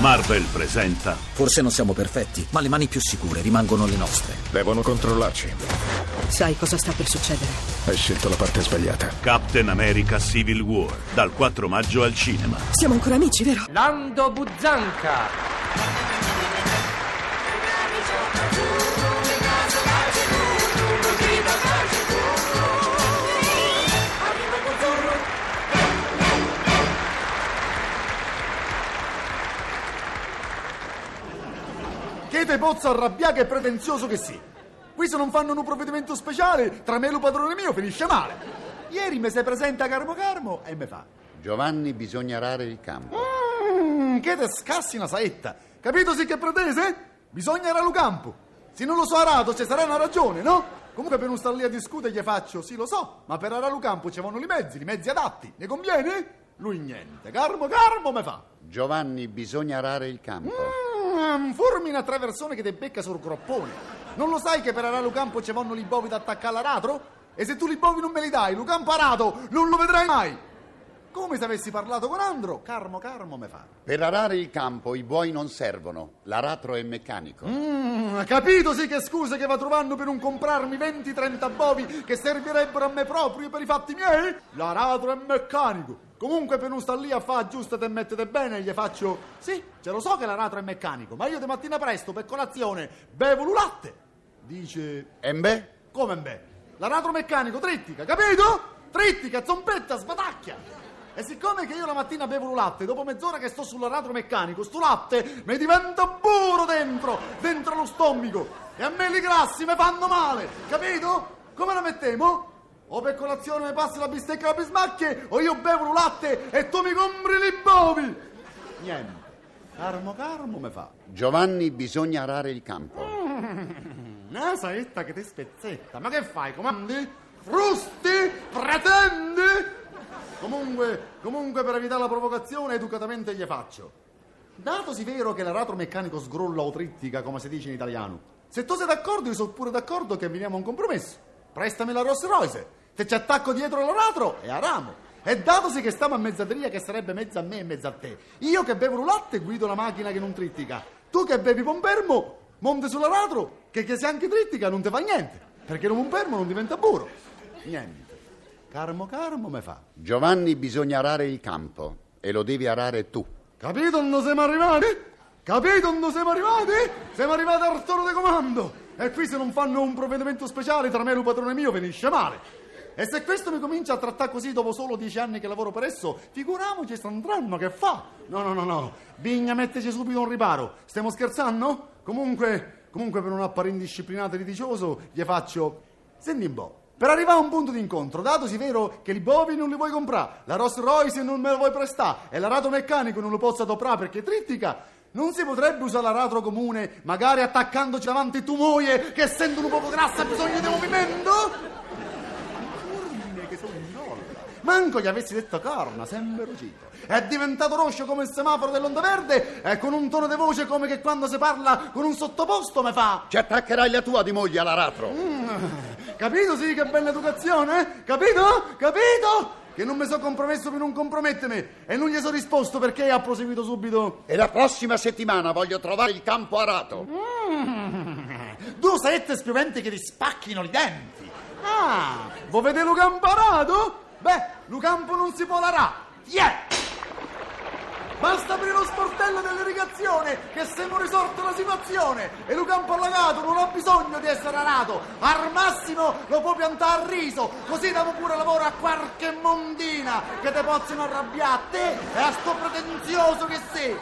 Marvel presenta Forse non siamo perfetti, ma le mani più sicure rimangono le nostre. Devono controllarci. Sai cosa sta per succedere? Hai scelto la parte sbagliata. Captain America Civil War dal 4 maggio al cinema. Siamo ancora amici, vero? Lando Buzzanca. Che te pozzo arrabbiare e pretenzioso che sì. Qui se non fanno un provvedimento speciale, tra me e lo padrone mio finisce male. Ieri mi si presenta Carmo Carmo e mi fa. Giovanni, bisogna arare il campo. Mmm, che te scassi una saetta. Capito sì che pretese? Bisogna arare lo campo. Se non lo so arato ci sarà una ragione, no? Comunque per non star lì a discutere gli faccio, sì lo so, ma per arare lo campo ci vanno i mezzi, i mezzi adatti. Ne conviene? Lui niente. Carmo Carmo mi fa. Giovanni, bisogna arare il campo. Mm, formina tre persone che te becca sul groppone. Non lo sai che per arare lo campo ci vanno i bovi da attaccare all'aratro? E se tu li bovi non me li dai, lo campo arato non lo vedrai mai. Come se avessi parlato con Andro, Carmo Carmo me fa. Per arare il campo i buoi non servono. L'aratro è meccanico. Mm, capito sì che scuse che va trovando per non comprarmi 20-30 bovi che servirebbero a me proprio per i fatti miei? L'aratro è meccanico. Comunque per non star lì a fa aggiustate e mettete bene, gli faccio Sì, ce lo so che l'aratro è meccanico, ma io di mattina presto per colazione bevo lo latte. Dice E beh? Come beh? L'aratro meccanico trittica, capito? Trittica, zompetta, sbatacchia. E siccome che io la mattina bevo lo latte, dopo mezz'ora che sto sull'aratro meccanico, sto latte mi diventa burro dentro, dentro lo stomaco. E a me i grassi mi fanno male, capito? Come la mettiamo? O per colazione mi passi la bistecca alla bismacche, o io bevo lo latte e tu mi compri li bovi. Niente. Carmo carmo mi fa. Giovanni, bisogna arare il campo. Una saetta che ti spezzetta. Ma che fai, comandi? Frusti? Comunque, comunque per evitare la provocazione educatamente gli faccio. Datosi vero che l'aratro meccanico sgrolla o trittica, come si dice in italiano, se tu sei d'accordo io sono pure d'accordo che veniamo a un compromesso. Prestami la Rolls Royce, te ci attacco dietro l'aratro e aramo. E datosi che stiamo a mezzateria che sarebbe mezza a me e mezza a te, io che bevo il latte guido la macchina che non trittica, tu che bevi pompermo monti sull'aratro che, che se anche trittica non ti fa niente, perché un pompermo non diventa burro. Niente. Carmo carmo me fa. Giovanni, bisogna arare il campo. E lo devi arare tu. Capito dove siamo arrivati? Capito dove siamo arrivati? Siamo arrivati al toro di comando. E qui se non fanno un provvedimento speciale tra me e il padrone mio finisce male. E se questo mi comincia a trattare così dopo solo dieci anni che lavoro per esso, figuriamoci Sandranno che fa? No, no, no, no. Vigna metterci subito un riparo. Stiamo scherzando? Comunque, comunque per un appare indisciplinato e litigioso gli faccio... Senti un po'. Per arrivare a un punto di incontro, datosi vero che i bovi non li vuoi comprare, la Rolls Royce non me la vuoi prestare e l'arato meccanico non lo posso adoprare perché trittica, non si potrebbe usare l'aratro comune, magari attaccandoci davanti tu moglie che essendo un poco grassa ha bisogno di movimento? Corne che sono in rolla. Manco gli avessi detto corna, sempre rocito. È diventato roscio come il semaforo dell'onda verde e con un tono di voce come che quando si parla con un sottoposto mi fa... Ci attaccherai la tua di moglie all'aratro. Capito sì che bella educazione? eh? Capito? Capito? Che non mi sono compromesso per non compromettermi e non gli sono risposto perché ha proseguito subito. E la prossima settimana voglio trovare il campo arato. Due sette spioventi che ti spacchino i denti. Ah, vuoi vedere lo campo arato? Beh, lo campo non si può larà. Yeah! Basta aprire lo sportello dell'irrigazione che siamo risolto la situazione e lo campo allagato non ha bisogno di essere arato. Al massimo lo può piantare a riso, così diamo pure lavoro a qualche mondina che te possono arrabbiare a te e a sto pretenzioso che sei.